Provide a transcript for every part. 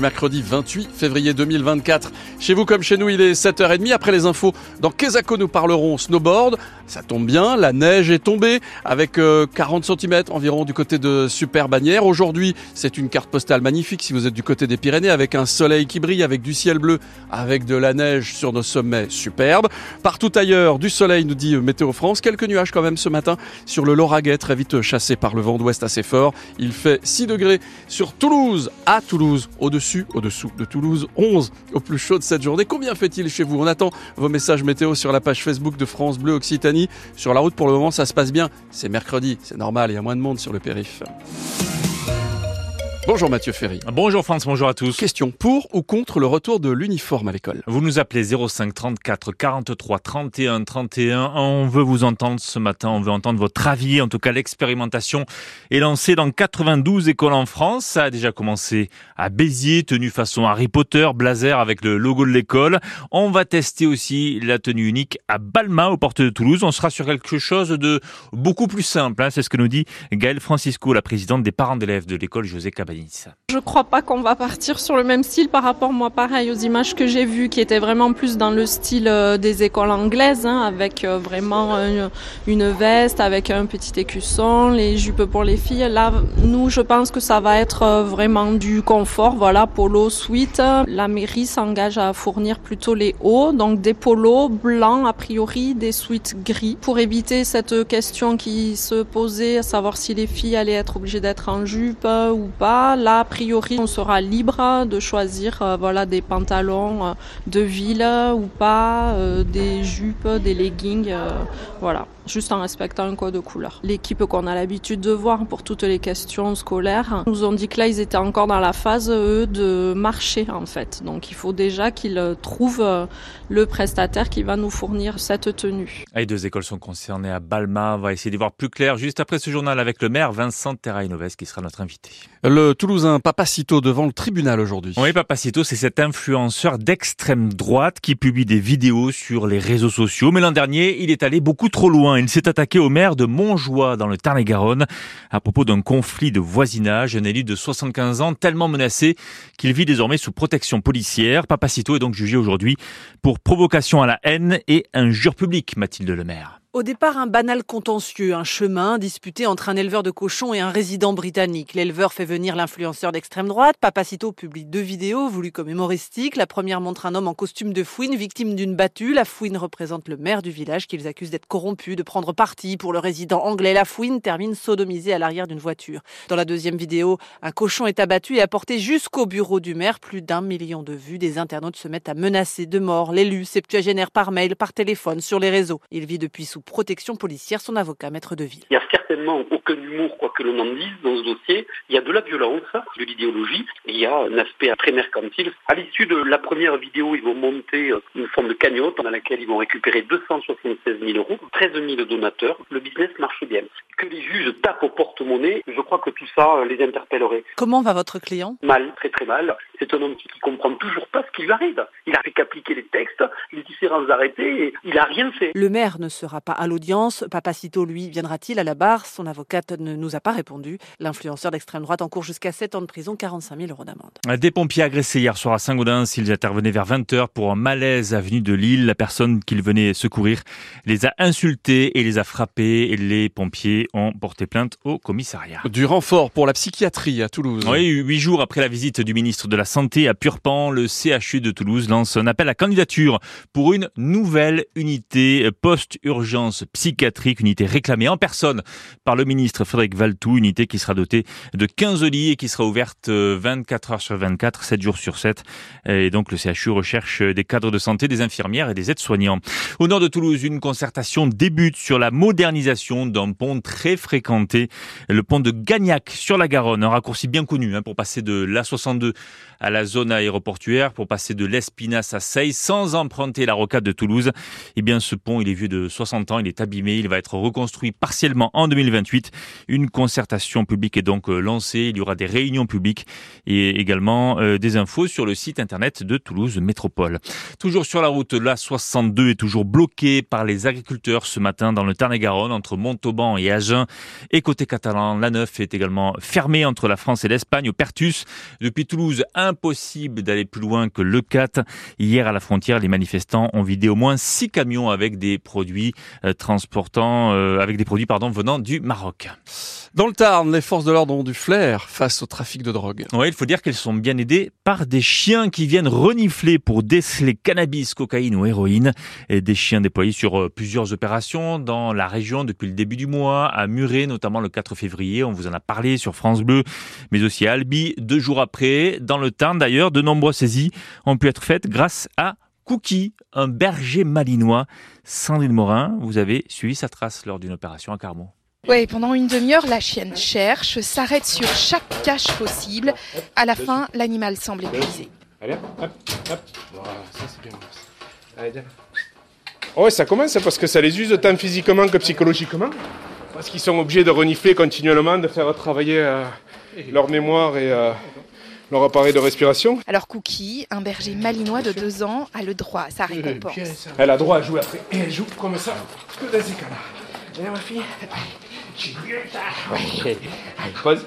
mercredi 28 février 2024. Chez vous comme chez nous, il est 7h30. Après les infos, dans Kesako, nous parlerons snowboard. Ça tombe bien, la neige est tombée avec 40 euh, cm environ du côté de Super Bagnères. Aujourd'hui, c'est une carte postale magnifique si vous êtes du côté des Pyrénées avec un soleil qui brille, avec du ciel bleu, avec de la neige sur nos sommets superbes. Partout ailleurs, du soleil, nous dit Météo France. Quelques nuages quand même ce matin sur le Lauragais, très vite chassé par le vent d'ouest assez fort. Il fait 6 degrés sur Toulouse, à Toulouse, au-dessus, au-dessous de Toulouse, 11 au plus chaud de cette journée. Combien fait-il chez vous? On attend vos messages météo sur la page Facebook de France Bleu Occitanie. Sur la route, pour le moment, ça se passe bien. C'est mercredi, c'est normal, il y a moins de monde sur le périph'. Bonjour Mathieu Ferry. Bonjour France, bonjour à tous. Question pour ou contre le retour de l'uniforme à l'école? Vous nous appelez 05 34 43 31 31. On veut vous entendre ce matin, on veut entendre votre avis. En tout cas, l'expérimentation est lancée dans 92 écoles en France. Ça a déjà commencé à Béziers, tenue façon Harry Potter, blazer avec le logo de l'école. On va tester aussi la tenue unique à Balma, aux portes de Toulouse. On sera sur quelque chose de beaucoup plus simple. Hein. C'est ce que nous dit Gaëlle Francisco, la présidente des parents d'élèves de l'école José Cabal. Je crois pas qu'on va partir sur le même style par rapport, moi, pareil, aux images que j'ai vues, qui étaient vraiment plus dans le style euh, des écoles anglaises, hein, avec euh, vraiment une, veste, avec un petit écusson, les jupes pour les filles. Là, nous, je pense que ça va être euh, vraiment du confort, voilà, polo, sweat. La mairie s'engage à fournir plutôt les hauts, donc des polos blancs, a priori, des sweats gris, pour éviter cette question qui se posait, à savoir si les filles allaient être obligées d'être en jupe ou pas. Là, a priori, on sera libre de choisir euh, voilà, des pantalons euh, de ville ou pas, euh, des jupes, des leggings, voilà juste en respectant un code de couleur. L'équipe qu'on a l'habitude de voir pour toutes les questions scolaires nous ont dit que là, ils étaient encore dans la phase, eux, de marché, en fait. Donc, il faut déjà qu'ils trouvent le prestataire qui va nous fournir cette tenue. Les deux écoles sont concernées à Balma. On va essayer d'y voir plus clair juste après ce journal avec le maire Vincent Terrainoves qui sera notre invité. Le Toulousain Papacito devant le tribunal aujourd'hui. Oui, Papacito, c'est cet influenceur d'extrême droite qui publie des vidéos sur les réseaux sociaux. Mais l'an dernier, il est allé beaucoup trop loin. Il s'est attaqué au maire de Montjoie dans le Tarn-et-Garonne à propos d'un conflit de voisinage. Un élu de 75 ans tellement menacé qu'il vit désormais sous protection policière. Papacito est donc jugé aujourd'hui pour provocation à la haine et injure publique, Mathilde Lemaire. Au départ, un banal contentieux, un chemin disputé entre un éleveur de cochons et un résident britannique. L'éleveur fait venir l'influenceur d'extrême droite. Papacito publie deux vidéos voulues comme humoristiques. La première montre un homme en costume de fouine, victime d'une battue. La fouine représente le maire du village qu'ils accusent d'être corrompu, de prendre parti pour le résident anglais. La fouine termine sodomisée à l'arrière d'une voiture. Dans la deuxième vidéo, un cochon est abattu et apporté jusqu'au bureau du maire. Plus d'un million de vues. Des internautes se mettent à menacer de mort l'élu septuagénaire par mail, par téléphone, sur les réseaux. Il vit depuis sous protection policière, son avocat, maître de ville. Certainement aucun humour, quoi que l'on en dise, dans ce dossier. Il y a de la violence, de l'idéologie, il y a un aspect très mercantile. À l'issue de la première vidéo, ils vont monter euh, une forme de cagnotte dans laquelle ils vont récupérer 276 000 euros, 13 000 donateurs. Le business marche bien. Que les juges tapent au porte-monnaie, je crois que tout ça euh, les interpellerait. Comment va votre client? Mal, très très mal. C'est un homme qui, qui comprend toujours pas ce qui lui arrive. Il a fait qu'appliquer les textes, les différents arrêtés, et il a rien fait. Le maire ne sera pas à l'audience. Papacito, lui, viendra-t-il à la barre? Son avocate ne nous a pas répondu. L'influenceur d'extrême droite encourt jusqu'à 7 ans de prison, 45 000 euros d'amende. Des pompiers agressés hier soir à Saint-Gaudens. Ils intervenaient vers 20h pour un malaise avenue de Lille. La personne qu'ils venaient secourir les a insultés et les a frappés. Et les pompiers ont porté plainte au commissariat. Du renfort pour la psychiatrie à Toulouse. Oui, huit jours après la visite du ministre de la Santé à Purpan, le CHU de Toulouse lance un appel à candidature pour une nouvelle unité post-urgence psychiatrique, unité réclamée en personne par le ministre Frédéric Valtou, unité qui sera dotée de 15 lits et qui sera ouverte 24 heures sur 24, 7 jours sur 7. Et donc le CHU recherche des cadres de santé, des infirmières et des aides-soignants. Au nord de Toulouse, une concertation débute sur la modernisation d'un pont très fréquenté, le pont de Gagnac sur la Garonne, un raccourci bien connu hein, pour passer de l'A62 à la zone aéroportuaire, pour passer de l'Espinasse à Seille sans emprunter la rocade de Toulouse. Eh bien ce pont, il est vieux de 60 ans, il est abîmé, il va être reconstruit partiellement en 2020 2028. Une concertation publique est donc lancée. Il y aura des réunions publiques et également des infos sur le site internet de Toulouse Métropole. Toujours sur la route, la 62 est toujours bloquée par les agriculteurs ce matin dans le Tarn-et-Garonne entre Montauban et Agen. Et côté catalan, la 9 est également fermée entre la France et l'Espagne au Pertus. Depuis Toulouse, impossible d'aller plus loin que le 4. Hier à la frontière, les manifestants ont vidé au moins six camions avec des produits euh, transportant, euh, avec des produits pardon venant du Maroc. Dans le Tarn, les forces de l'ordre ont du flair face au trafic de drogue. Oui, il faut dire qu'elles sont bien aidées par des chiens qui viennent renifler pour déceler cannabis, cocaïne ou héroïne. Et des chiens déployés sur euh, plusieurs opérations dans la région depuis le début du mois, à Muret, notamment le 4 février. On vous en a parlé sur France Bleu, mais aussi à Albi, deux jours après. Dans le Tarn, d'ailleurs, de nombreuses saisies ont pu être faites grâce à Cookie, un berger malinois. Sandrine Morin, vous avez suivi sa trace lors d'une opération à Carmont. Oui, pendant une demi-heure, la chienne cherche, s'arrête sur chaque cache possible. À la fin, l'animal semble épuisé. Allez, hop, hop. Voilà, ça c'est bien. Allez, viens. Oh, ouais, ça commence parce que ça les use tant physiquement que psychologiquement. Parce qu'ils sont obligés de renifler continuellement, de faire travailler euh, leur mémoire et euh, leur appareil de respiration. Alors Cookie, un berger malinois de deux ans, a le droit à sa récompense. Elle a droit à jouer après. Et elle joue comme ça, que dans ces cas-là. Viens ma fille. Pause.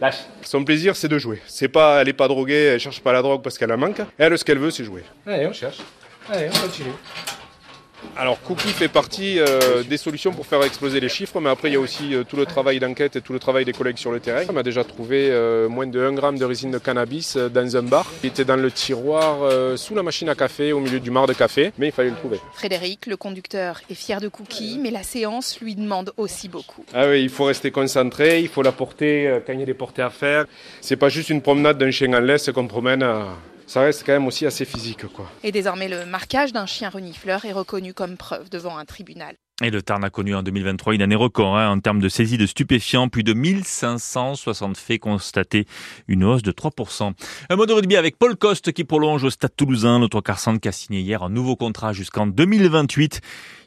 Lâche. Son plaisir, c'est de jouer. C'est pas, elle est pas droguée, elle cherche pas la drogue parce qu'elle en manque. Elle, ce qu'elle veut, c'est jouer. Allez, on cherche. Allez, on continue. Alors Cookie fait partie euh, des solutions pour faire exploser les chiffres, mais après il y a aussi euh, tout le travail d'enquête et tout le travail des collègues sur le terrain. On a déjà trouvé euh, moins de 1 gramme de résine de cannabis dans un bar. Il était dans le tiroir sous la machine à café, au milieu du mar de café, mais il fallait le trouver. Frédéric, le conducteur, est fier de Cookie, mais la séance lui demande aussi beaucoup. Ah oui, il faut rester concentré, il faut la porter quand il y a des portées à faire. C'est pas juste une promenade d'un chien en laisse qu'on promène à ça reste quand même aussi assez physique. Quoi. Et désormais, le marquage d'un chien renifleur est reconnu comme preuve devant un tribunal. Et le Tarn a connu en 2023 une année record hein, en termes de saisie de stupéfiants, plus de 1560 faits constatés, une hausse de 3%. Un mot de rugby avec Paul Coste qui prolonge au Stade Toulousain, notre Carson qui a signé hier un nouveau contrat jusqu'en 2028.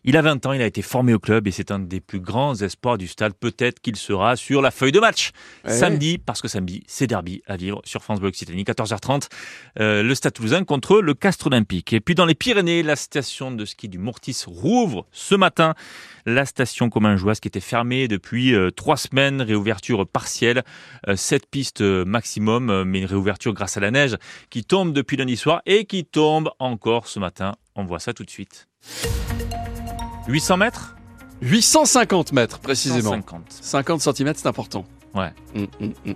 Il a 20 ans, il a été formé au club et c'est un des plus grands espoirs du stade. Peut-être qu'il sera sur la feuille de match samedi, parce que samedi, c'est derby à vivre sur France Bleu Occitanie, 14h30. Euh, le stade toulousain contre le Castre Olympique. Et puis dans les Pyrénées, la station de ski du Mortis rouvre ce matin. La station Commingeoise qui était fermée depuis euh, trois semaines, réouverture partielle, euh, sept pistes maximum, mais une réouverture grâce à la neige qui tombe depuis lundi soir et qui tombe encore ce matin. On voit ça tout de suite. 800 mètres? 850 mètres précisément. 50. 50 cm, c'est important. Ouais. Mm, mm, mm.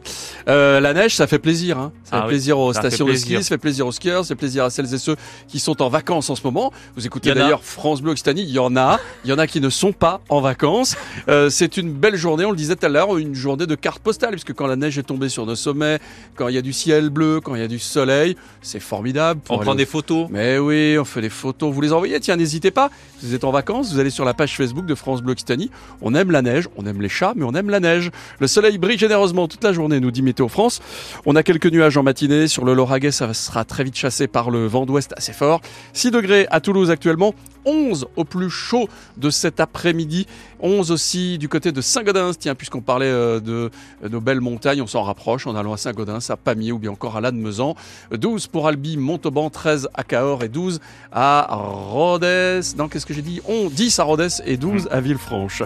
Euh, la neige, ça fait plaisir. Hein. Ça Ah fait oui, plaisir aux ça fait stations de ski, ça fait plaisir aux skieurs, ça fait plaisir à celles et ceux qui sont en vacances en ce moment. Vous écoutez d'ailleurs France Bleu Occitanie, il y en a. Il y en a qui ne sont pas en vacances. Euh, c'est une belle journée, on le disait tout à l'heure, une journée de carte postale, puisque quand la neige est tombée sur nos sommets, quand il y a du ciel bleu, quand il y a du soleil, c'est formidable. On prend au- des photos. mais oui, on fait des photos. Vous les envoyez Tiens, n'hésitez pas. Si vous êtes en vacances, vous allez sur la page Facebook de France Bleu Occitanie. On aime la neige, on aime les chats, mais on aime la neige. Le soleil brille généreusement toute la journée, nous dit Météo France. On a quelques nuages en matinée. Sur le Lauragais, ça sera très vite chassé par le vent d'ouest assez fort. 6 degrés à Toulouse actuellement. 11 au plus chaud de cet après-midi. 11 aussi du côté de Saint-Gaudens. Tiens, puisqu'on parlait euh, de euh, nos belles montagnes, on s'en rapproche en allant à Saint-Gaudens, à Pamiers ou bien encore à Lannemezan. 12 pour Albi, Montauban, 13 à Cahors et 12 à Rodez. Non, qu'est-ce que j'ai dit? On 10 à Rodez et 12 à Villefranche.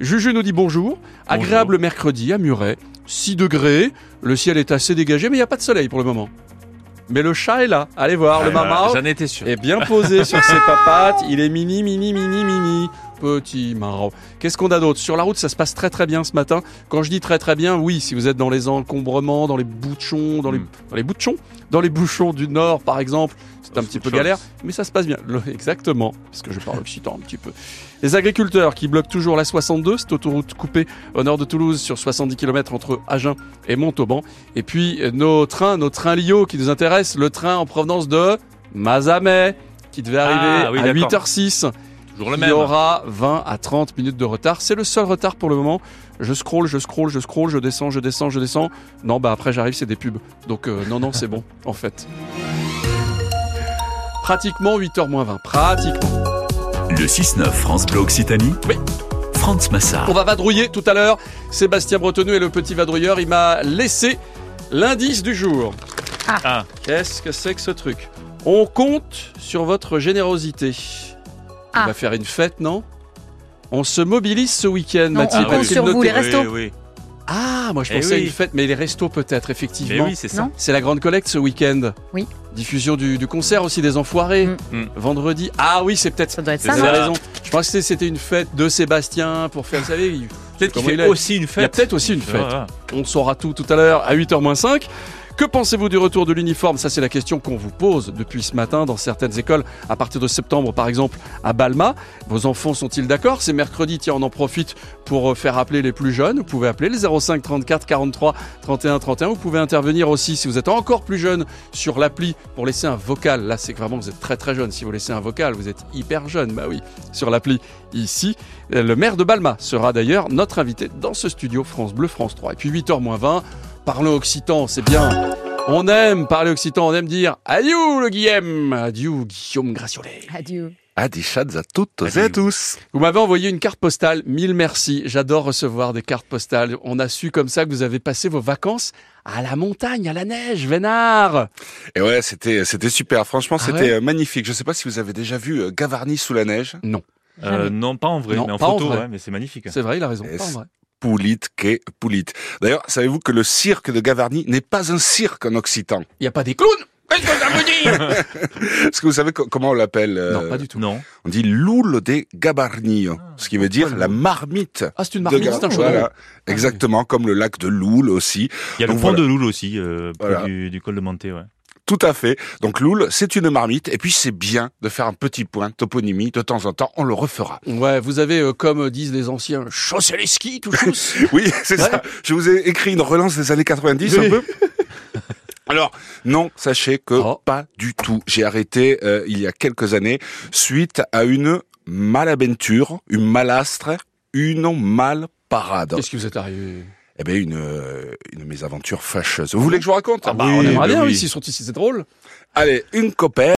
Juju nous dit bonjour. Agréable mercredi à Muret. 6 degrés. Le ciel est assez dégagé, mais il n'y a pas de soleil pour le moment. Mais le chat est là. Allez voir, le maman J'en étais sûr. est bien posé sur ses papates. Il est mini, mini, mini, mini. Petit marron. Qu'est-ce qu'on a d'autre? Sur la route, ça se passe très très bien ce matin. Quand je dis très très bien, oui, si vous êtes dans les encombrements, dans les bouchons, dans les, Mm. dans les bouchons, dans les bouchons du nord par exemple, c'est un petit peu galère, mais ça se passe bien. Le- exactement, parce que je parle occitan un petit peu. Les agriculteurs qui bloquent toujours la 62, cette autoroute coupée au nord de Toulouse sur 70 km entre Agen et Montauban. Et puis euh, nos trains, nos trains Lio qui nous intéressent, le train en provenance de Mazamet qui devait arriver Ah, oui, à d'accord. 8h06. Toujours le Il y aura 20 à 30 minutes de retard. C'est le seul retard pour le moment. Je scroll, je scroll, je scroll, je descends, je descends, je descends. Non, bah après j'arrive, c'est des pubs. Donc euh, non, non, c'est bon, en fait. Pratiquement 8h moins 20. Pratiquement. Le 6-9 France Bleu Occitanie. Oui. Franz Massard. On va vadrouiller tout à l'heure. Sébastien Bretonneau est le petit vadrouilleur. Il m'a laissé l'indice du jour. Ah. Qu'est-ce que c'est que ce truc? On compte sur votre générosité. On Ah. va faire une fête, non? On se mobilise ce week-end, Non, Mathilde. on compte As-tu sur vous, les restos. Oui, oui. Ah, moi je Eh pensais à oui. une fête, mais les restos peut-être, Mais effectivement. oui, c'est ça. Non? C'est la grande collecte ce week-end. Oui. Diffusion du, du concert aussi des Enfoirés. Mm. Mm. Vendredi. Ah oui, c'est peut-être Ça doit être ça, Vous non avez ça. raison. Je pense que c'était une fête de Sébastien pour faire, vous savez, il- Peut-être qu'il Comment il fait est aussi une il y a fête. peut-être aussi une fête. On saura tout tout à l'heure à 8h-5. Que pensez-vous du retour de l'uniforme? Ça, c'est la question qu'on vous pose depuis ce matin dans certaines écoles, à partir de septembre, par exemple, à Balma. Vos enfants sont-ils d'accord? C'est mercredi, tiens, on en profite pour euh, faire appeler les plus jeunes. Vous pouvez appeler le 05 34 43 31 31. Vous pouvez intervenir aussi, si vous êtes encore plus jeune, sur l'appli pour laisser un vocal. Là, c'est que vraiment, vous êtes très très jeune. Si vous laissez un vocal, vous êtes hyper jeune. Bah oui, sur l'appli ici. Le maire de Balma sera d'ailleurs notre invité dans ce studio France Bleu, France 3. Et puis 8h-20, parlons occitan, c'est bien. On aime parler occitan, on aime dire adieu le Guillaume, adieu Guillaume Graciolet. Adieu. Adichats à toutes et à tous. Vous m'avez envoyé une carte postale, mille merci. J'adore recevoir des cartes postales. On a su comme ça que vous avez passé vos vacances à la montagne, à la neige, Vénard. Et ouais, c'était c'était super. Franchement, Ah c'était ouais euh, magnifique. Je sais pas si vous avez déjà vu euh, Gavarnie sous la neige. Euh, non, pas en vrai, Non, mais en photo, ouais, mais c'est magnifique. C'est vrai, il a raison. Pas en c'est- vrai. Poulit que poulit. D'ailleurs, savez-vous que le cirque de Gavarnie n'est pas un cirque en occitan? Il n'y a pas des clowns Qu'est-ce que ça veut dire? Est-ce que vous savez co- comment on l'appelle euh, Non, pas du tout. Non. On dit loul de Gabarnio, ce qui veut dire la le- marmite. Ah, c'est une marmite, c'est un chaudron. Voilà, exactement comme le lac de Loul aussi. Il y a le Donc pont voilà. de Loul aussi, euh, près Voilà. du, du col de Monté, ouais. Tout à fait. Donc Loul, c'est une marmite. Et puis c'est bien de faire un petit point de toponymie de temps en temps. On le refera. Ouais, vous avez, euh, comme disent les anciens, chaussé les skis, tout. Oui, c'est Ouais. ça. Je vous ai écrit une relance des années 90 Oui. un peu. Alors, non, sachez que Oh. pas du tout. J'ai arrêté euh, il y a quelques années suite à une malaventure, une malastre, une malparade. Qu'est-ce qui vous est arrivé? Eh bien, une, euh, une mésaventure fâcheuse. Vous voulez que je vous raconte? Ah bah, Oui, on aimerait bah bien, oui. oui, s'ils sont ici, c'est drôle. Allez, une copaine.